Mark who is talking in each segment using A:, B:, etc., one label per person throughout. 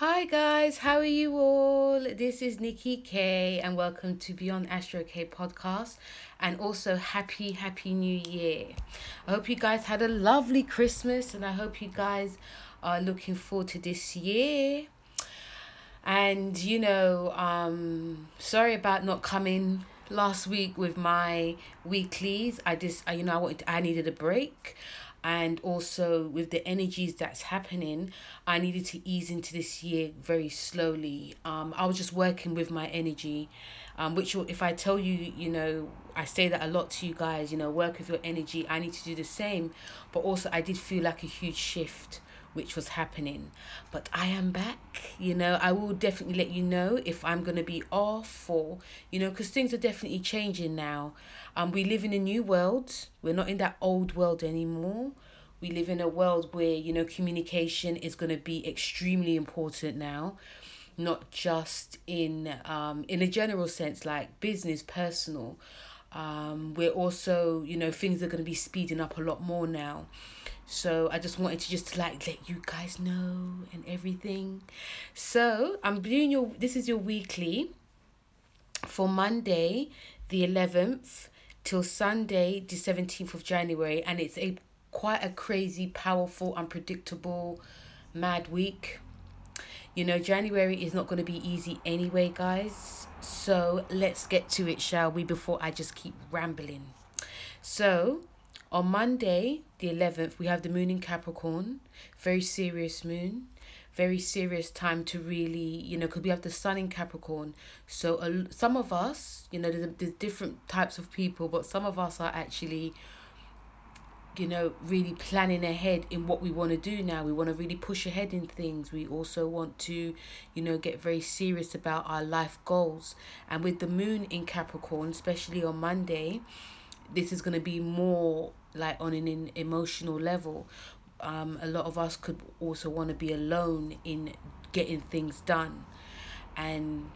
A: Hi guys, how are you all? This is Nikki K and welcome to Beyond Astro K podcast and also happy happy new year. I hope you guys had a lovely Christmas and I hope you guys are looking forward to this year. And you know, um sorry about not coming last week with my weeklies. I just you know I wanted I needed a break and also with the energies that's happening i needed to ease into this year very slowly um i was just working with my energy um which if i tell you you know i say that a lot to you guys you know work with your energy i need to do the same but also i did feel like a huge shift which was happening. But I am back, you know. I will definitely let you know if I'm going to be off or, you know, because things are definitely changing now. Um, we live in a new world. We're not in that old world anymore. We live in a world where, you know, communication is going to be extremely important now not just in um in a general sense like business personal um we're also you know things are going to be speeding up a lot more now so I just wanted to just like let you guys know and everything. So I'm doing your this is your weekly for Monday the eleventh till Sunday the seventeenth of January and it's a quite a crazy, powerful, unpredictable, mad week. You know, January is not going to be easy anyway, guys. So let's get to it, shall we, before I just keep rambling. So, on Monday, the 11th, we have the moon in Capricorn, very serious moon, very serious time to really, you know, because we have the sun in Capricorn. So, uh, some of us, you know, there's, there's different types of people, but some of us are actually, you know, really planning ahead in what we want to do now. We want to really push ahead in things. We also want to, you know, get very serious about our life goals. And with the moon in Capricorn, especially on Monday, this is going to be more like on an emotional level um, a lot of us could also want to be alone in getting things done. And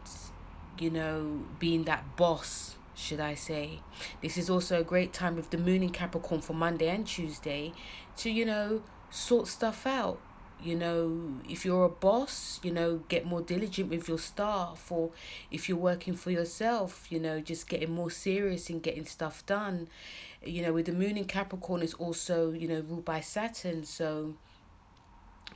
A: you know being that boss should i say. This is also a great time with the moon in capricorn for monday and tuesday to you know sort stuff out. You know if you're a boss you know get more diligent with your staff. Or if you're working for yourself you know just getting more serious in getting stuff done you know with the moon in capricorn is also you know ruled by saturn so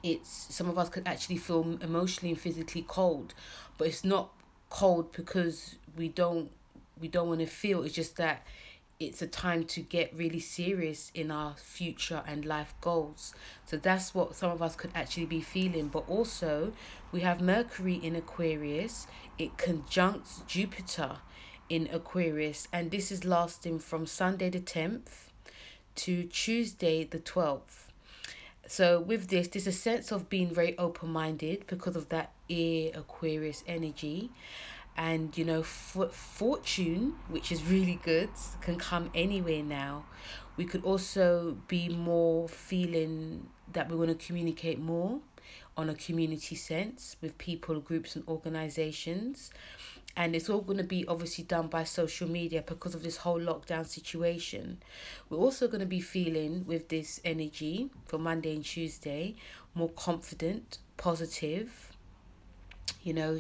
A: it's some of us could actually feel emotionally and physically cold but it's not cold because we don't we don't want to feel it's just that it's a time to get really serious in our future and life goals. So that's what some of us could actually be feeling. But also, we have Mercury in Aquarius, it conjuncts Jupiter in Aquarius, and this is lasting from Sunday the 10th to Tuesday the 12th. So, with this, there's a sense of being very open minded because of that air Aquarius energy. And you know f- fortune which is really good can come anywhere now. We could also be more feeling that we want to communicate more on a community sense with people groups and organizations. And it's all going to be obviously done by social media because of this whole lockdown situation. We're also going to be feeling with this energy for monday and tuesday more confident positive you know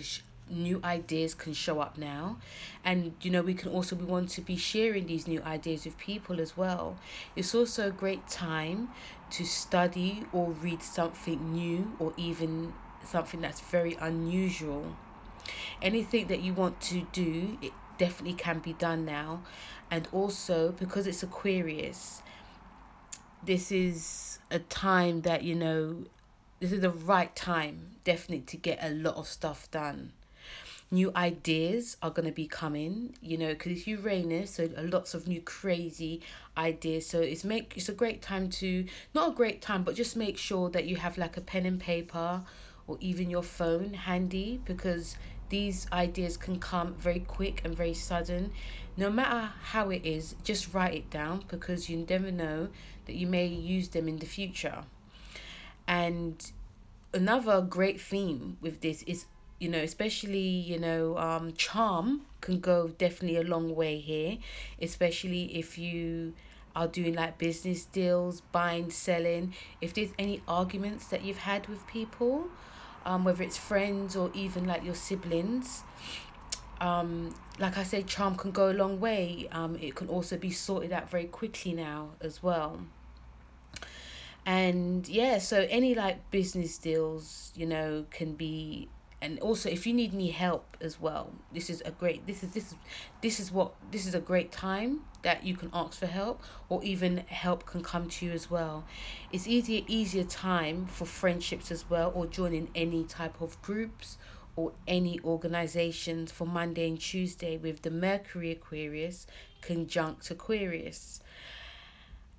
A: new ideas can show up now. And you know we can also we want to be sharing these new ideas with people as well. It's also a great time to study or read something new or even something that's very unusual. Anything that you want to do it definitely can be done now. And also because it's aquarius this is a time that you know this is the right time definitely to get a lot of stuff done new ideas are going to be coming you know because it's uranus eh? so lots of new crazy ideas. So it's make it's a great time to not a great time but just make sure that you have like a pen and paper or even your phone handy because these ideas can come very quick and very sudden. No matter how it is just write it down because you never know that you may use them in the future. And another great theme with this is you know especially you know um charm can go definitely a long way here especially if you are doing like business deals buying selling if there's any arguments that you've had with people um, whether it's friends or even like your siblings. Um, like I said, charm can go a long way. Um, it can also be sorted out very quickly now as well. And yeah, so any like business deals, you know, can be and also if you need any help as well this is a great this is this is this is what this is a great time that you can ask for help or even help can come to you as well. It's easier easier time for friendships as well or joining any type of groups or any organizations for monday and tuesday with the mercury aquarius conjunct aquarius.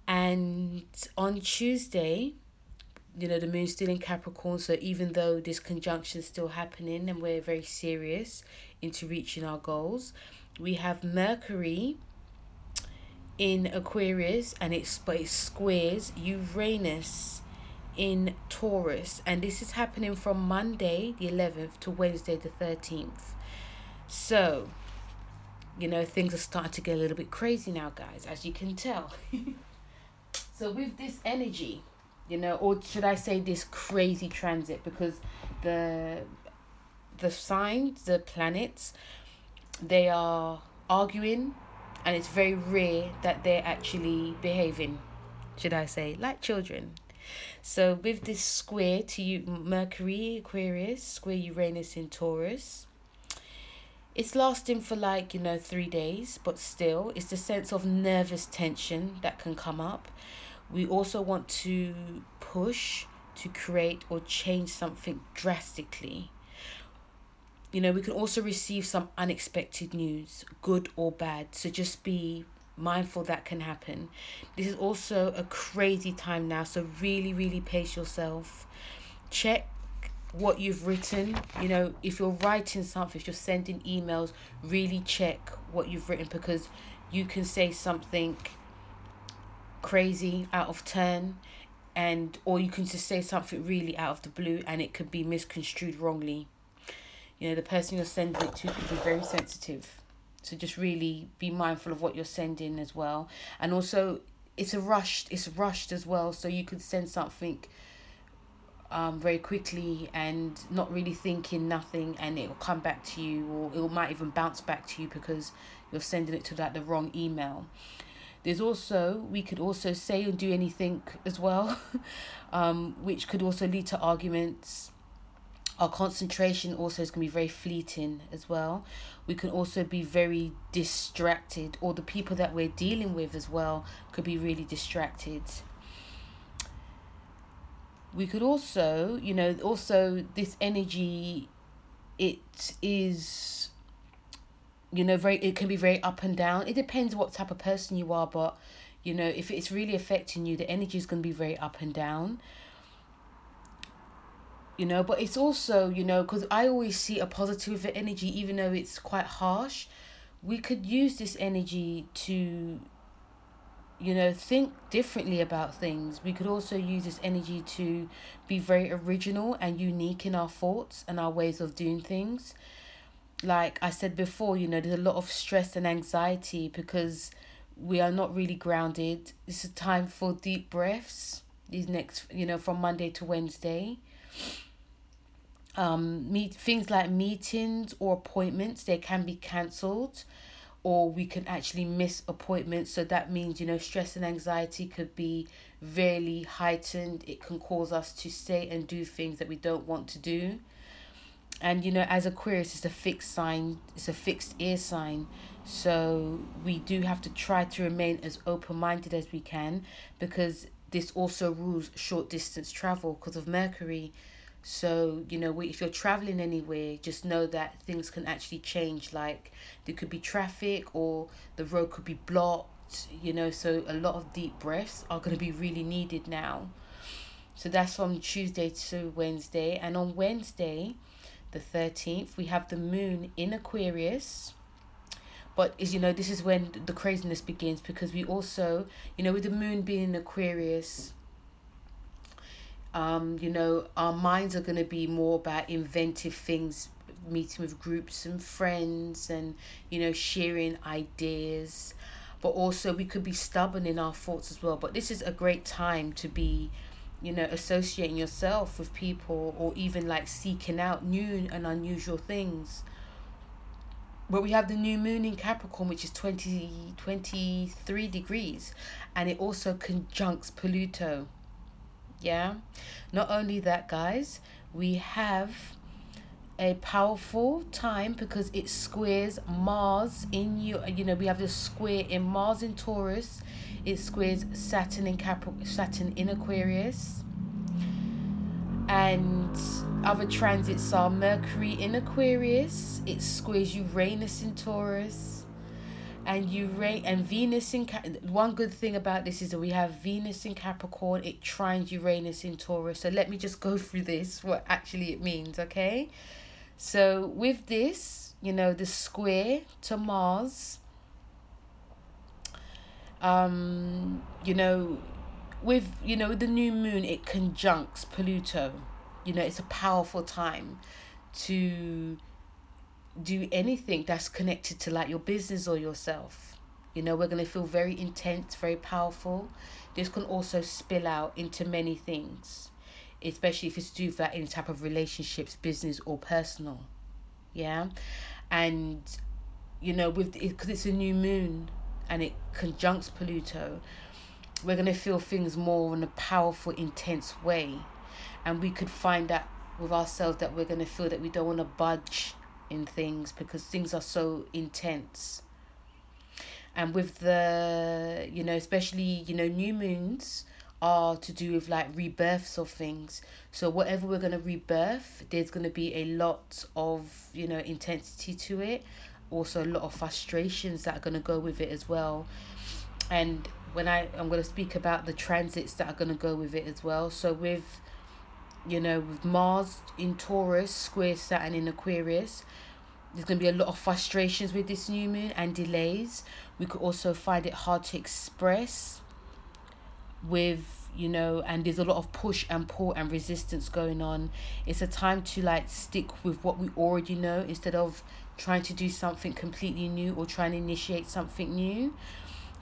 A: And on tuesday you know, the moon's still in Capricorn, so even though this conjunction is still happening and we're very serious into reaching our goals, we have Mercury in Aquarius and it's but it squares Uranus in Taurus, and this is happening from Monday the 11th to Wednesday the 13th. So, you know, things are starting to get a little bit crazy now, guys, as you can tell. so, with this energy, you know, or should I say this crazy transit because the the signs, the planets, they are arguing and it's very rare that they're actually behaving, should I say, like children. So with this square to you Mercury Aquarius, square Uranus in Taurus, it's lasting for like, you know, three days, but still it's the sense of nervous tension that can come up we also want to push to create or change something drastically. You know, we can also receive some unexpected news, good or bad. So just be mindful that can happen. This is also a crazy time now, so really, really pace yourself. Check what you've written. You know, if you're writing something, if you're sending emails, really check what you've written because you can say something crazy, out of turn, and or you can just say something really out of the blue and it could be misconstrued wrongly. You know, the person you're sending it to could be very sensitive. So just really be mindful of what you're sending as well. And also it's a rushed it's rushed as well. So you could send something um very quickly and not really thinking nothing and it will come back to you or it might even bounce back to you because you're sending it to like the wrong email there's also, we could also say and do anything as well, um, which could also lead to arguments. Our concentration also is going to be very fleeting as well. We can also be very distracted, or the people that we're dealing with as well could be really distracted we could also you know also this energy it is you know very it can be very up and down. It depends what type of person you are but you know if it's really affecting you the energy is going to be very up and down. You know but it's also you know because i always see a positive energy even though it's quite harsh. We could use this energy to you know think differently about things. We could also use this energy to be very original and unique in our thoughts and our ways of doing things like I said before, you know, there's a lot of stress and anxiety because we are not really grounded. It's a time for deep breaths. These next, you know, from Monday to Wednesday. Um, meet things like meetings or appointments they can be cancelled, or we can actually miss appointments. So that means you know stress and anxiety could be really heightened. It can cause us to say and do things that we don't want to do and you know as aquarius it's a fixed sign it's a fixed air sign. So we do have to try to remain as open-minded as we can because this also rules short distance travel because of mercury. So you know if you're traveling anywhere just know that things can actually change. Like there could be traffic or the road could be blocked you know so a lot of deep breaths are going to be really needed now. So that's from tuesday to wednesday. And on wednesday the 13th. We have the moon in Aquarius. But as you know, this is when the craziness begins because we also, you know, with the moon being in Aquarius, um, you know, our minds are going to be more about inventive things, meeting with groups and friends and, you know, sharing ideas. But also, we could be stubborn in our thoughts as well. But this is a great time to be you know, associating yourself with people or even like seeking out new and unusual things. But we have the new moon in Capricorn, which is 20, 23 degrees, and it also conjuncts Pluto. Yeah. Not only that, guys, we have a powerful time because it squares Mars in you. You know, we have the square in Mars in Taurus. It squares Saturn in Capricorn, Saturn in Aquarius. And other transits are Mercury in Aquarius. It squares Uranus in Taurus and Uranus and Venus in Cap- one good thing about this is that we have Venus in Capricorn, it trines Uranus in Taurus. So let me just go through this what actually it means, okay? So with this, you know, the square to Mars um you know with you know the new moon it conjuncts Pluto. You know, it's a powerful time to do anything that's connected to like your business or yourself. You know, we're going to feel very intense, very powerful. This can also spill out into many things, especially if it's to do any type of relationships, business or personal. Yeah. And, you know, with because it, it's a new moon and it conjuncts Pluto, we're going to feel things more in a powerful, intense way. And we could find that with ourselves that we're going to feel that we don't want to budge in things because things are so intense and with the you know especially you know new moons are to do with like rebirths of things. So whatever we're to rebirth there's to be a lot of you know intensity to it. Also a lot of frustrations that are to go with it as well. And when i i'm to speak about the transits that are to go with it as well. So with you know, with Mars in Taurus, square Saturn in Aquarius, there's going to be a lot of frustrations with this new moon and delays. We could also find it hard to express with, you know, and there's a lot of push and pull and resistance going on. It's a time to like stick with what we already know instead of trying to do something completely new or trying to initiate something new.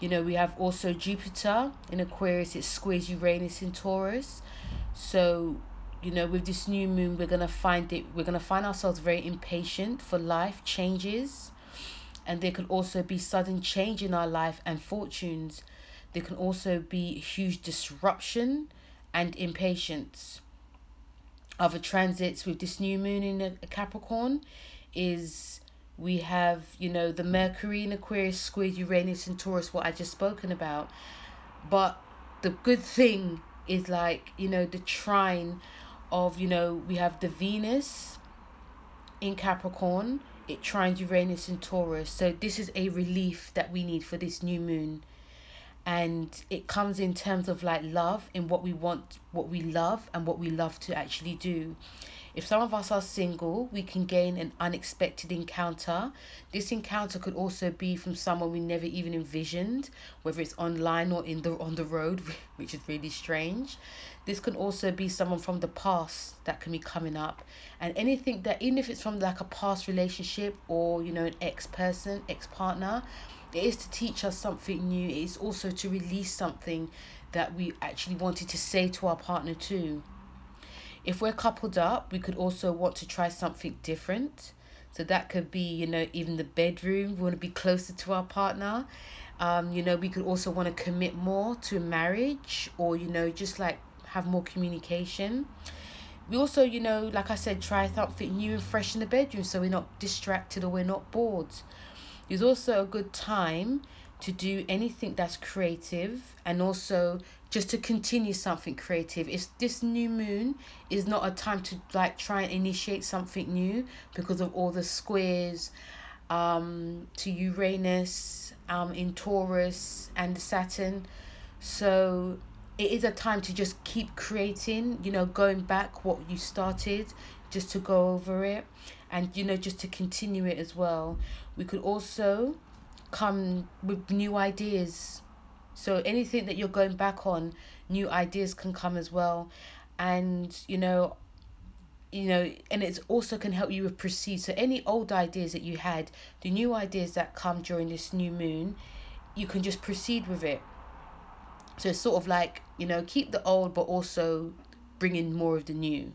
A: You know, we have also Jupiter in Aquarius, it squares Uranus in Taurus. So you know with this new moon we're gonna find it we're gonna find ourselves very impatient for life changes and there could also be sudden change in our life and fortunes there can also be huge disruption and impatience. Other transits with this new moon in capricorn is we have you know the mercury in aquarius squid uranus and taurus what i just spoken about. But the good thing is like you know the trine of you know we have the Venus in Capricorn it trines Uranus and Taurus. So this is a relief that we need for this new moon and it comes in terms of like love in what we want what we love and what we love to actually do if some of us are single, we can gain an unexpected encounter. This encounter could also be from someone we never even envisioned, whether it's online or in the on the road, which is really strange. This can also be someone from the past that can be coming up. And anything that even if it's from like a past relationship or, you know, an ex person, ex partner, it is to teach us something new. It is also to release something that we actually wanted to say to our partner too. If we're coupled up, we could also want to try something different. So that could be, you know, even the bedroom. We want to be closer to our partner. Um, you know, we could also want to commit more to marriage or, you know, just like have more communication. We also, you know, like I said, try something new and fresh in the bedroom so we're not distracted or we're not bored. It's also a good time to do anything that's creative and also just to continue something creative. It's this new moon is not a time to like try and initiate something new because of all the squares um to Uranus um in Taurus and Saturn. So it is a time to just keep creating, you know, going back what you started, just to go over it and you know just to continue it as well. We could also come with new ideas so anything that you're going back on, new ideas can come as well. And, you know, you know, and it also can help you with proceed. So any old ideas that you had, the new ideas that come during this new moon, you can just proceed with it. So it's sort of like, you know, keep the old but also bring in more of the new.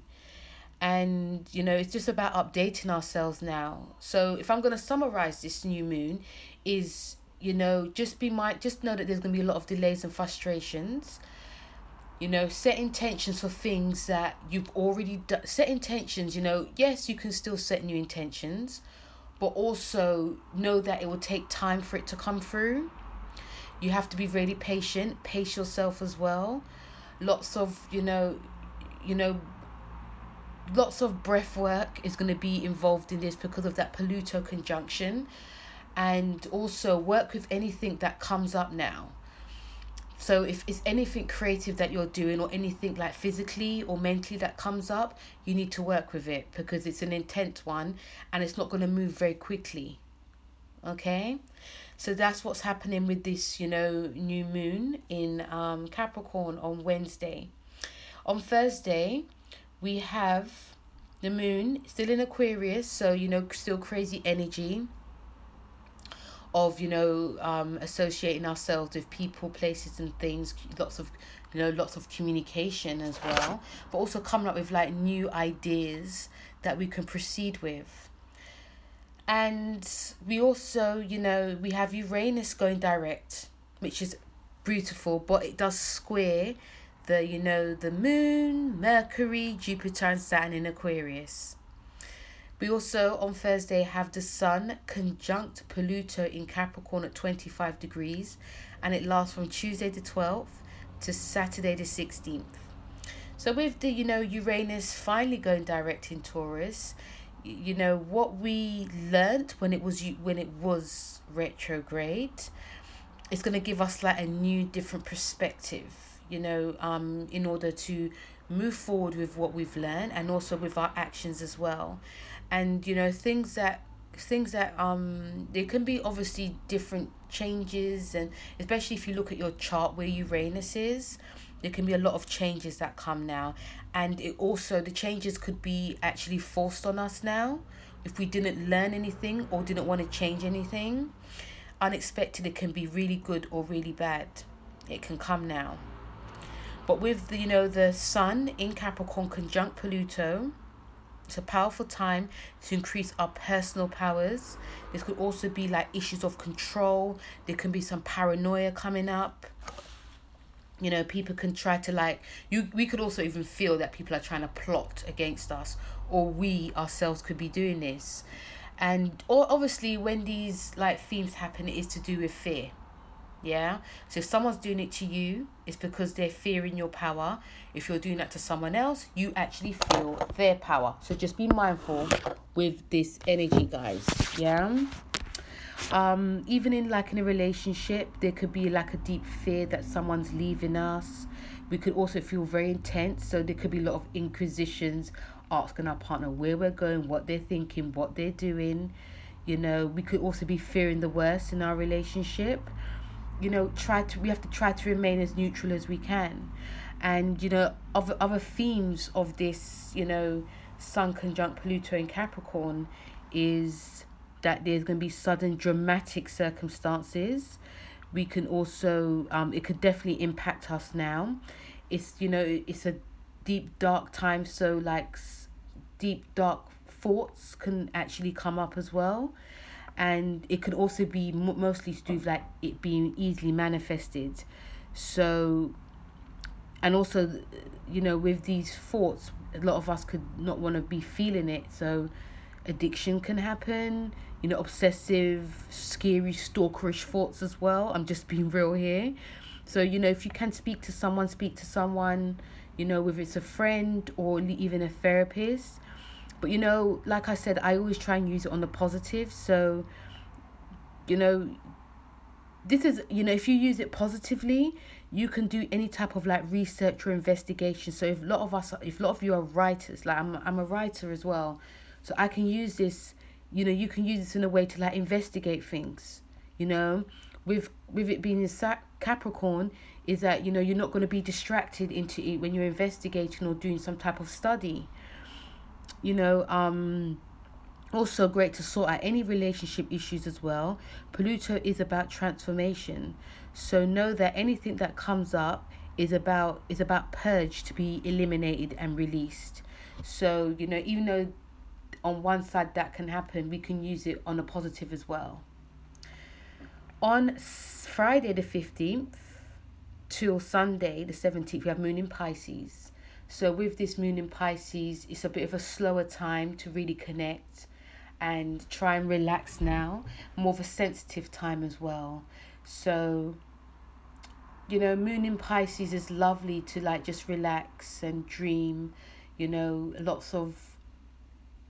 A: And, you know, it's just about updating ourselves now. So if I'm going to summarize this new moon, is, you know, just be my, just know that there's going to be a lot of delays and frustrations. You know, set intentions for things that you've already done. Set intentions, you know, yes, you can still set new intentions, but also know that it will take time for it to come through you have to be really patient pace yourself as well lots of you know you know lots of breath work is going to be involved in this because of that pluto conjunction. And also work with anything that comes up now. So if it's anything creative that you're doing or anything like physically or mentally that comes up you need to work with it because it's an intense one and it's not going to move very quickly. Okay? So that's what's happening with this, you know, new moon in um, Capricorn on Wednesday. On Thursday, we have the moon still in Aquarius, so, you know, still crazy energy of, you know, um, associating ourselves with people, places, and things, lots of you know lots of communication as well but also coming up with like new ideas that we can proceed with. And we also, you know, we have Uranus going direct, which is beautiful, but it does square the, you know, the moon, Mercury, Jupiter, and Saturn in Aquarius. We also on Thursday have the Sun conjunct Pluto in Capricorn at 25 degrees, and it lasts from Tuesday the 12th to Saturday the 16th. So, with the, you know, Uranus finally going direct in Taurus, you know what we learned when it was when it was retrograde it's going to give us like a new different perspective you know um in order to move forward with what we've learned and also with our actions as well. And you know things that things that um there can be obviously different changes and especially if you look at your chart where uranus is there can be a lot of changes that come now. And it also the changes could be actually forced on us now if we didn't learn anything or didn't want to change anything. Unexpected it can be really good or really bad. It can come now but with the, you know the sun in capricorn conjunct pluto it's a powerful time to increase our personal powers. This could also be like issues of control. There can be some paranoia coming up. You know people can try to like you we could also even feel that people are trying to plot against us or we ourselves could be doing this. And or obviously when these like themes happen it is to do with fear yeah? So if someone's doing it to you it's because they're fearing your power. If you're doing that to someone else you actually feel their power. So just be mindful with this energy guys. Yeah? Um even in like in a relationship there could be like a deep fear that someone's leaving us. We could also feel very intense. So there could be a lot of inquisitions asking our partner where we're going what they're thinking what they're doing. You know we could also be fearing the worst in our relationship you know try to we have to try to remain as neutral as we can. And you know other other themes of this you know sun conjunct pluto in capricorn is that there's going to be sudden dramatic circumstances. We can also um it could definitely impact us now. It's you know it's a deep dark time so like deep dark thoughts can actually come up as well and it can also be mostly to do with like it being easily manifested so and also you know with these thoughts a lot of us could not want to be feeling it so addiction can happen you know, obsessive, scary, stalkerish thoughts as well. I'm just being real here. So, you know, if you can speak to someone, speak to someone, you know, whether it's a friend or even a therapist. But, you know, like I said, I always try and use it on the positive. So, you know, this is, you know, if you use it positively, you can do any type of like research or investigation. So, if a lot of us, if a lot of you are writers, like I'm, I'm a writer as well. So, I can use this you know you can use this in a way to like investigate things you know with with it being in capricorn is that you know you're not going to be distracted into it when you're investigating or doing some type of study you know um also great to sort out any relationship issues as well. Pluto is about transformation. So know that anything that comes up is about is about purge to be eliminated and released. So, you know, even though on one side that can happen, we can use it on a positive as well. On Friday the 15th till Sunday the 17th, we have Moon in Pisces. So, with this Moon in Pisces, it's a bit of a slower time to really connect and try and relax now. More of a sensitive time as well. So, you know, Moon in Pisces is lovely to like just relax and dream. You know, lots of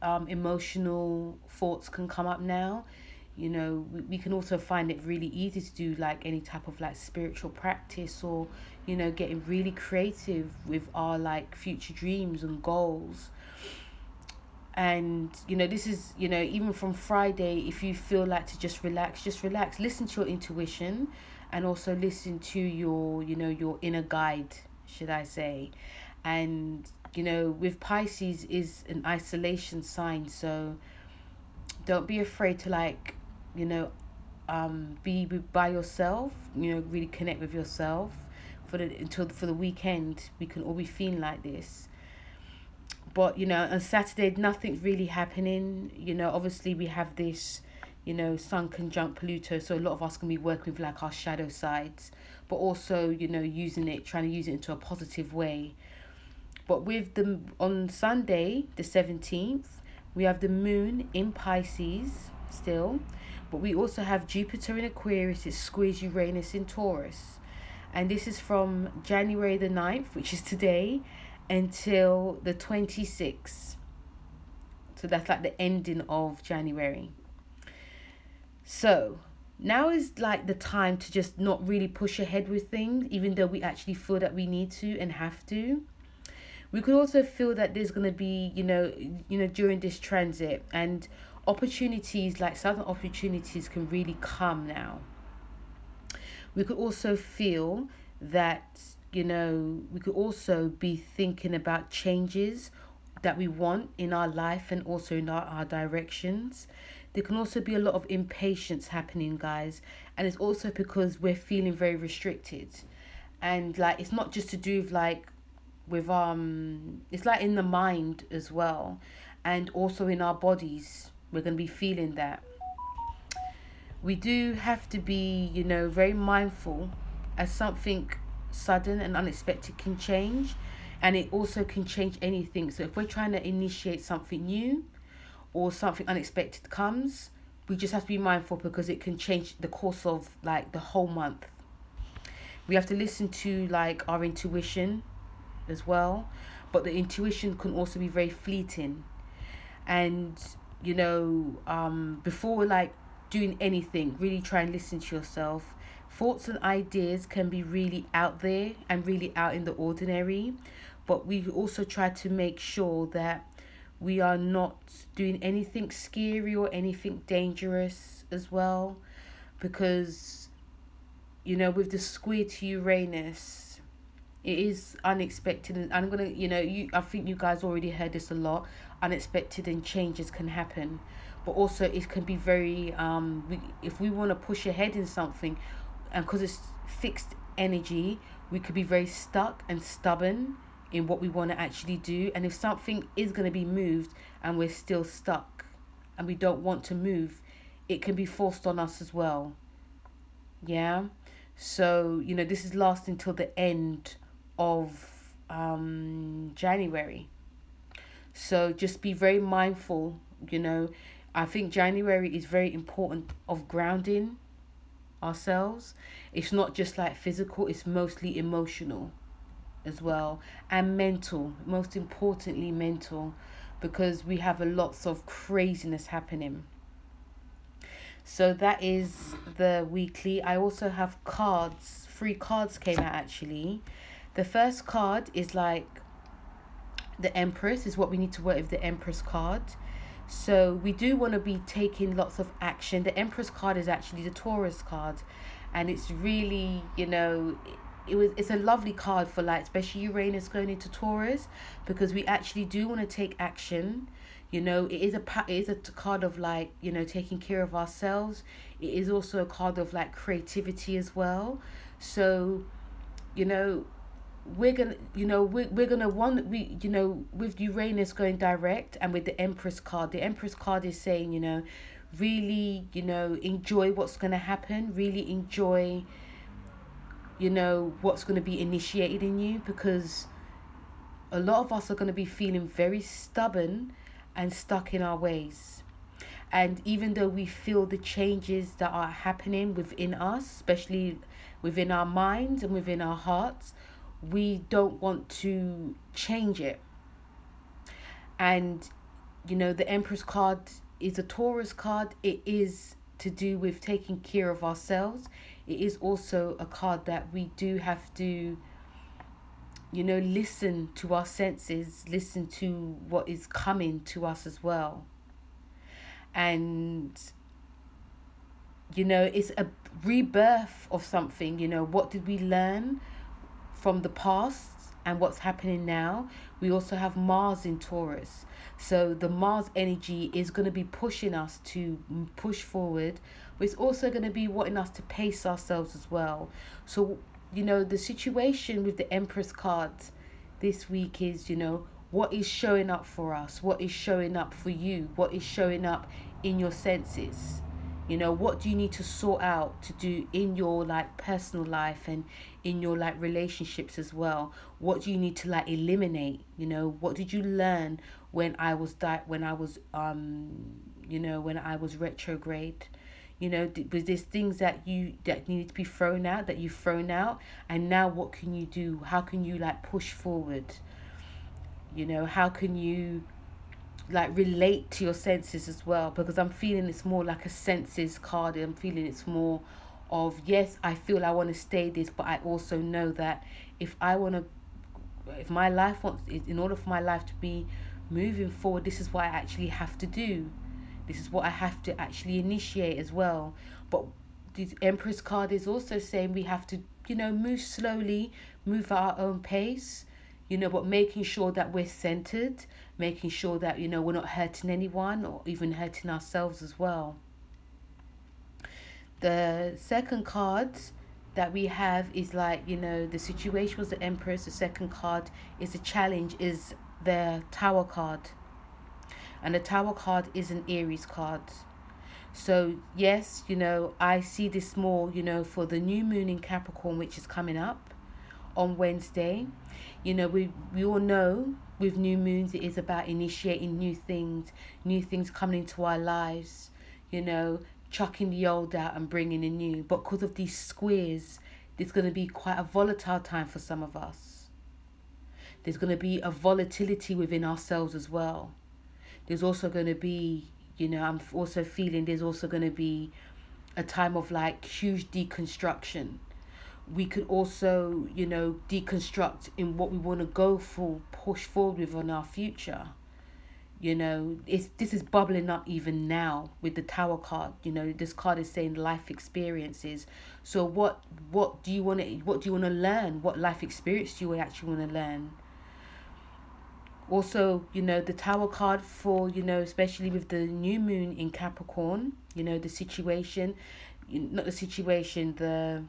A: um, emotional thoughts can come up now. You know, we, we can also find it really easy to do like any type of like spiritual practice or, you know, getting really creative with our like future dreams and goals. And you know this is you know even from friday if you feel like to just relax just relax. Listen to your intuition and also listen to your you know your inner guide should i say. And you know with pisces is an isolation sign so don't be afraid to like you know um be by yourself you know really connect with yourself for the until for the weekend. We can all be feeling like this. But you know on saturday nothing's really happening. You know obviously we have this you know sun conjunct pluto so a lot of us can be working with like our shadow sides but also you know using it trying to use it into a positive way. But with the on sunday the 17th we have the moon in pisces still but we also have jupiter in aquarius it squeeze uranus in taurus and this is from january the 9th which is today until the 26th. So that's like the ending of January. So now is like the time to just not really push ahead with things, even though we actually feel that we need to and have to. We could also feel that there's gonna be, you know, you know, during this transit and opportunities like southern opportunities can really come now. We could also feel that you know, we could also be thinking about changes that we want in our life and also in our, our directions. There can also be a lot of impatience happening, guys, and it's also because we're feeling very restricted. And like it's not just to do with like with um it's like in the mind as well and also in our bodies. We're gonna be feeling that. We do have to be, you know, very mindful as something sudden and unexpected can change and it also can change anything. So if we're trying to initiate something new or something unexpected comes we just have to be mindful because it can change the course of like the whole month. We have to listen to like our intuition as well but the intuition can also be very fleeting. And you know um before like doing anything really try and listen to yourself. Thoughts and ideas can be really out there and really out in the ordinary, but we also try to make sure that we are not doing anything scary or anything dangerous as well because you know with the square to uranus it is unexpected and i'm gonna you know you i think you guys already heard this a lot unexpected and changes can happen. But also it can be very um we, if we want to push ahead in something and because it's fixed energy we could be very stuck and stubborn in what we want to actually do. And if something is going to be moved and we're still stuck and we don't want to move it can be forced on us as well. Yeah? So you know this is lasting until the end of um january so just be very mindful you know i think january is very important of grounding ourselves. It's not just like physical, it's mostly emotional as well and mental, most importantly, mental, because we have a lots of craziness happening. So that is the weekly. I also have cards, free cards came out actually. The first card is like the Empress, is what we need to work with the Empress card. So we do want to be taking lots of action. The Empress card is actually the Taurus card, and it's really you know it was it's a lovely card for like especially Uranus going into Taurus because we actually do want to take action. You know, it is a it is a card of like you know taking care of ourselves. It is also a card of like creativity as well. So, you know, we're gonna you know we're, we're gonna want we you know with uranus going direct and with the empress card the empress card is saying you know really you know enjoy what's gonna happen really enjoy you know what's gonna be initiated in you because a lot of us are gonna be feeling very stubborn and stuck in our ways. And even though we feel the changes that are happening within us especially within our minds and within our hearts we don't want to change it. And, you know, the Empress card is a Taurus card. It is to do with taking care of ourselves. It is also a card that we do have to, you know, listen to our senses, listen to what is coming to us as well. And, you know, it's a rebirth of something. You know, what did we learn? From the past and what's happening now. We also have Mars in Taurus. So the Mars energy is going to be pushing us to push forward, but it's also going to be wanting us to pace ourselves as well. So, you know, the situation with the Empress card this week is, you know, what is showing up for us? What is showing up for you? What is showing up in your senses? You know, what do you need to sort out to do in your like personal life and in your like relationships as well? What do you need to like eliminate? You know, what did you learn when I was di- when I was um you know, when I was retrograde? You know, was there things that you that needed to be thrown out that you've thrown out and now what can you do? How can you like push forward? You know, how can you like relate to your senses as well because I'm feeling it's more like a senses card. I'm feeling it's more of yes, I feel I want to stay this, but I also know that if I want to, if my life wants, in order for my life to be moving forward, this is what I actually have to do. This is what I have to actually initiate as well. But the Empress card is also saying we have to, you know, move slowly, move at our own pace you know, but making sure that we're centered, making sure that, you know, we're not hurting anyone or even hurting ourselves as well. The second card that we have is like, you know, the situation was the Empress. The second card is a challenge, is the Tower card. And the Tower card is an Aries card. So, yes, you know, I see this more, you know, for the new moon in Capricorn, which is coming up on Wednesday. You know, we, we all know with new moons it is about initiating new things, new things coming into our lives, you know, chucking the old out and bringing in new. But because of these squares, there's going to be quite a volatile time for some of us. There's going to be a volatility within ourselves as well. There's also going to be, you know, I'm also feeling there's also going to be a time of like huge deconstruction we could also, you know, deconstruct in what we want to go for, push forward with on our future. You know, it's this is bubbling up even now with the tower card. You know, this card is saying life experiences. So what what do you want to what do you want to learn? What life experience do you actually want to learn? Also, you know, the tower card for, you know, especially with the new moon in Capricorn, you know, the situation, not the situation, the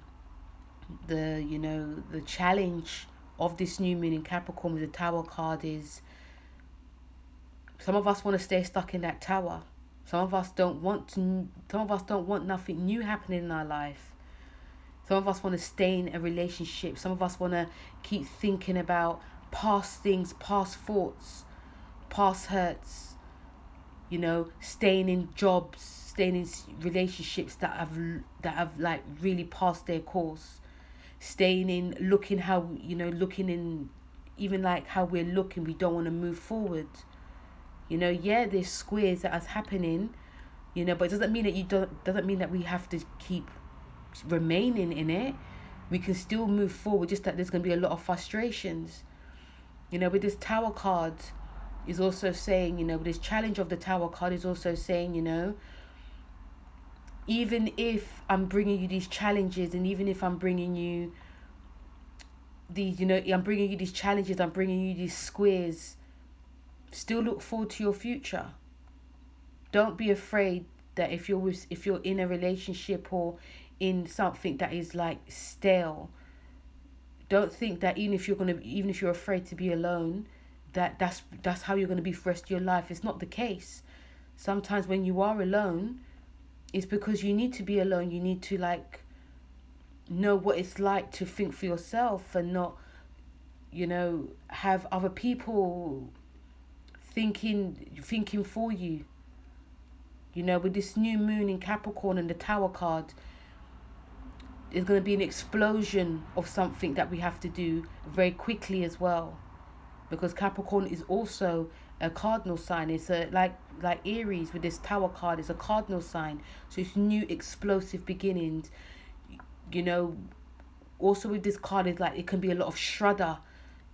A: the you know the challenge of this new moon in Capricorn with the Tower card is some of us want to stay stuck in that tower. Some of us don't want to. Some of us don't want nothing new happening in our life. Some of us want to stay in a relationship. Some of us want to keep thinking about past things, past thoughts, past hurts. You know, staying in jobs, staying in relationships that have that have like really passed their course staying in looking how you know looking in even like how we're looking we don't want to move forward. You know yeah there's squares that are happening you know but it doesn't mean that you don't doesn't mean that we have to keep remaining in it. We can still move forward just that there's going to be a lot of frustrations. You know with this tower card is also saying you know this challenge of the tower card is also saying you know even if I'm bringing you these challenges and even if I'm bringing you these, you know, I'm bringing you these challenges, I'm bringing you these squares, still look forward to your future. Don't be afraid that if you're with, if you're in a relationship or in something that is like stale, don't think that even if you're gonna even if you're afraid to be alone, that that's that's how you're gonna be for the rest of your life. It's not the case. Sometimes when you are alone, it's because you need to be alone. You need to like know what it's like to think for yourself and not, you know, have other people thinking thinking for you. You know, with this new moon in Capricorn and the Tower card, there's going to be an explosion of something that we have to do very quickly as well. Because Capricorn is also a cardinal sign. It's a like like Aries with this Tower card. It's a cardinal sign, so it's new explosive beginnings. You know, also with this card is like it can be a lot of shudder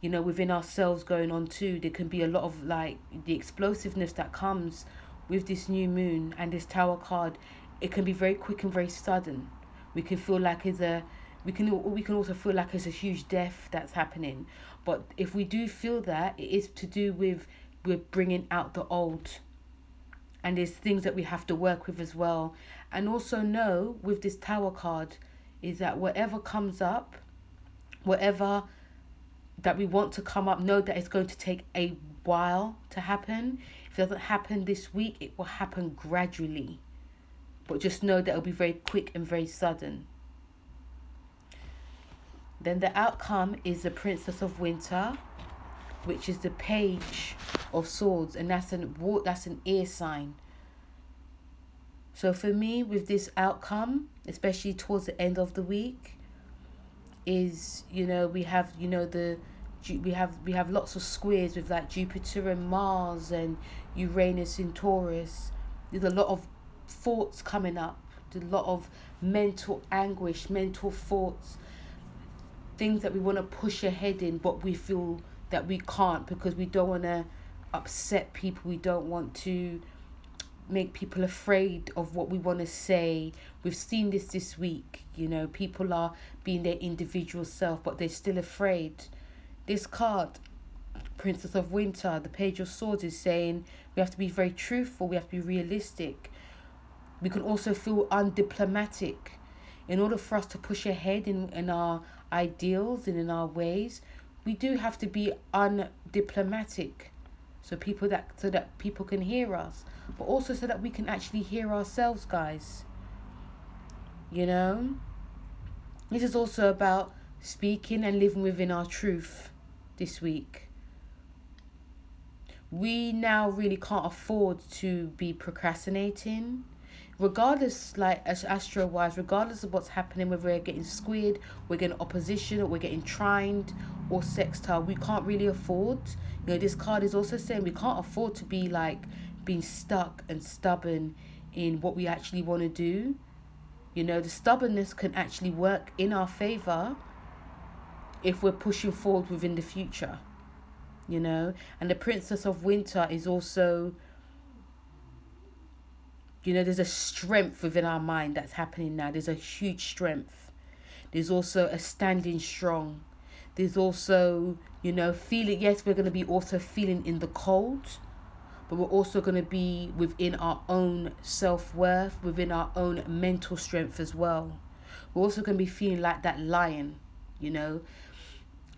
A: you know within ourselves going on too there can be a lot of like the explosiveness that comes with this new moon and this tower card it can be very quick and very sudden we can feel like it's a we can we can also feel like it's a huge death that's happening but if we do feel that it is to do with we're bringing out the old. And there's things that we have to work with as well. And also know with this tower card is that whatever comes up whatever that we want to come up know that it's going to take a while to happen. If it doesn't happen this week it will happen gradually. But just know that it'll be very quick and very sudden. Then the outcome is the princess of winter which is the page of swords and that's an that's an air sign so for me with this outcome especially towards the end of the week is you know we have you know the we have we have lots of squares with like Jupiter and Mars and Uranus in Taurus. There's a lot of thoughts coming up. There's a lot of mental anguish, mental thoughts, things that we want to push ahead in, but we feel that we can't because we don't want to upset people. We don't want to make people afraid of what we want to say. We've seen this this week. You know, people are being their individual self, but they're still afraid. This card, Princess of Winter, the Page of Swords, is saying we have to be very truthful, we have to be realistic. We can also feel undiplomatic. In order for us to push ahead in, in our ideals and in our ways, we do have to be undiplomatic so people that so that people can hear us but also so that we can actually hear ourselves guys. You know? This is also about speaking and living within our truth this week. We now really can't afford to be procrastinating. Regardless like as astro wise regardless of what's happening whether we're getting squared we're getting opposition or we're getting trined or sextile we can't really afford you know this card is also saying we can't afford to be like being stuck and stubborn in what we actually want to do you know the stubbornness can actually work in our favor if we're pushing forward within the future you know and the princess of winter is also you know, there's a strength within our mind that's happening now. There's a huge strength. There's also a standing strong. There's also, you know, feeling, yes, we're going to be also feeling in the cold, but we're also going to be within our own self worth, within our own mental strength as well. We're also going to be feeling like that lion, you know,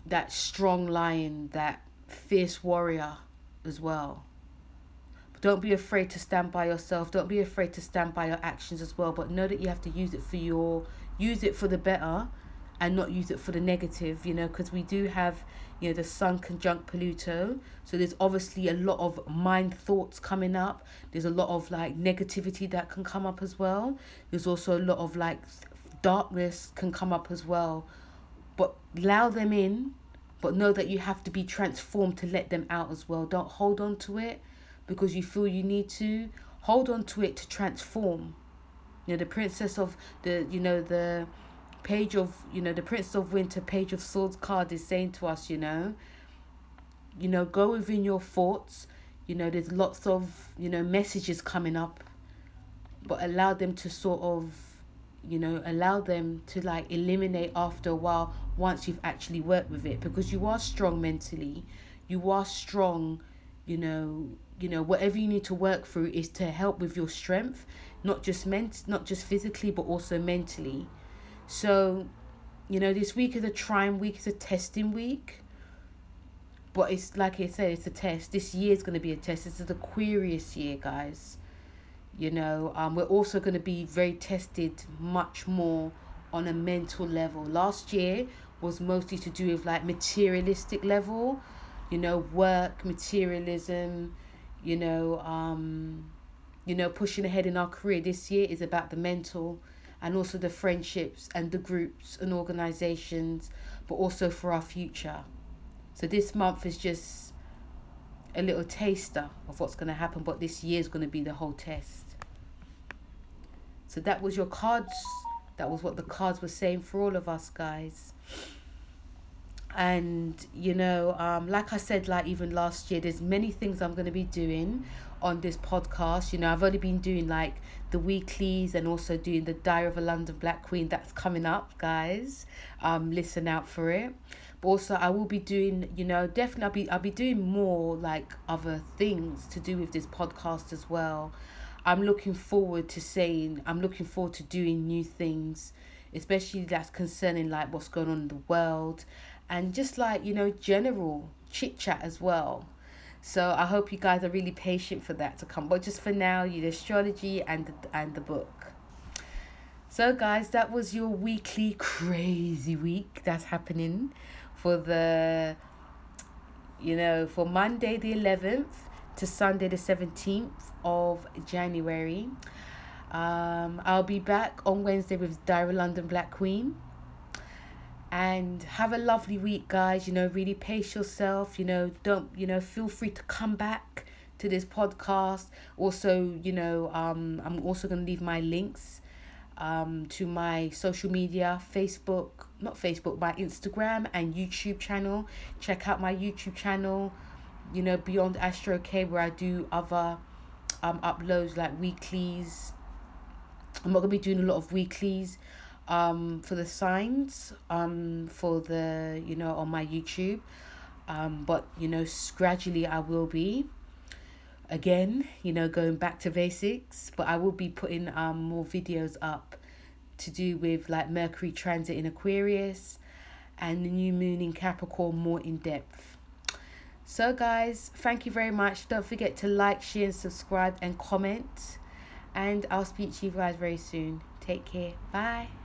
A: that strong lion, that fierce warrior as well. Don't be afraid to stand by yourself. Don't be afraid to stand by your actions as well. But know that you have to use it for your use it for the better and not use it for the negative, you know, because we do have, you know, the sun conjunct Pluto. So there's obviously a lot of mind thoughts coming up. There's a lot of like negativity that can come up as well. There's also a lot of like darkness can come up as well. But allow them in, but know that you have to be transformed to let them out as well. Don't hold on to it because you feel you need to hold on to it to transform you know the princess of the you know the page of you know the prince of winter page of swords card is saying to us you know you know go within your thoughts. You know there's lots of you know messages coming up but allow them to sort of you know allow them to like eliminate after a while once you've actually worked with it. Because you are strong mentally. You are strong you know, you know, whatever you need to work through is to help with your strength, not just ment not just physically but also mentally. So, you know, this week is a trying week, it's a testing week. But it's like I said, it's a test. This year is going to be a test. This is the Aquarius year, guys. You know, um, we're also going to be very tested much more on a mental level. Last year was mostly to do with like materialistic level, you know, work, materialism, you know, um, you know, pushing ahead in our career. This year is about the mental and also the friendships and the groups and organizations, but also for our future. So this month is just a little taster of what's going to happen, but this year is going to be the whole test. So that was your cards. That was what the cards were saying for all of us, guys. And you know, um, like I said, like even last year, there's many things I'm going to be doing on this podcast. You know, I've only been doing like the weeklies and also doing the Diary of a London Black Queen. That's coming up, guys. Um, listen out for it. But also, I will be doing, you know, definitely I'll be I'll be doing more like other things to do with this podcast as well. I'm looking forward to saying I'm looking forward to doing new things, especially that's concerning like what's going on in the world, and just like you know general chit chat as well. So I hope you guys are really patient for that to come. But just for now, you the astrology and the, and the book. So guys, that was your weekly crazy week that's happening for the you know for Monday the 11th to Sunday the 17th of January. Um, I'll be back on Wednesday with Diary London Black Queen. And have a lovely week, guys. You know, really pace yourself. You know, don't, you know, feel free to come back to this podcast. Also, you know, um, I'm also going to leave my links um, to my social media Facebook, not Facebook, my Instagram and YouTube channel. Check out my YouTube channel, you know, Beyond Astro K, where I do other um, uploads like weeklies. I'm not going to be doing a lot of weeklies um, for the signs um, for the, you know, on my YouTube. Um, but, you know, gradually I will be again, you know, going back to basics, but I will be putting um more videos up to do with like Mercury transit in Aquarius and the new moon in Capricorn more in depth. So guys, thank you very much. Don't forget to like, share and subscribe and comment. And I'll speak to you guys very soon. Take care. Bye.